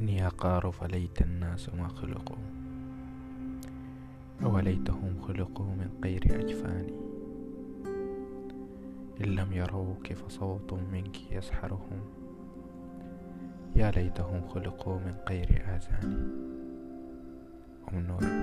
إني أقار فليت الناس ما خلقوا. أوليتهم خلقوا من غير أجفان. إن لم يروك فصوت منك يسحرهم. يا ليتهم خلقوا من غير آذان. أم نور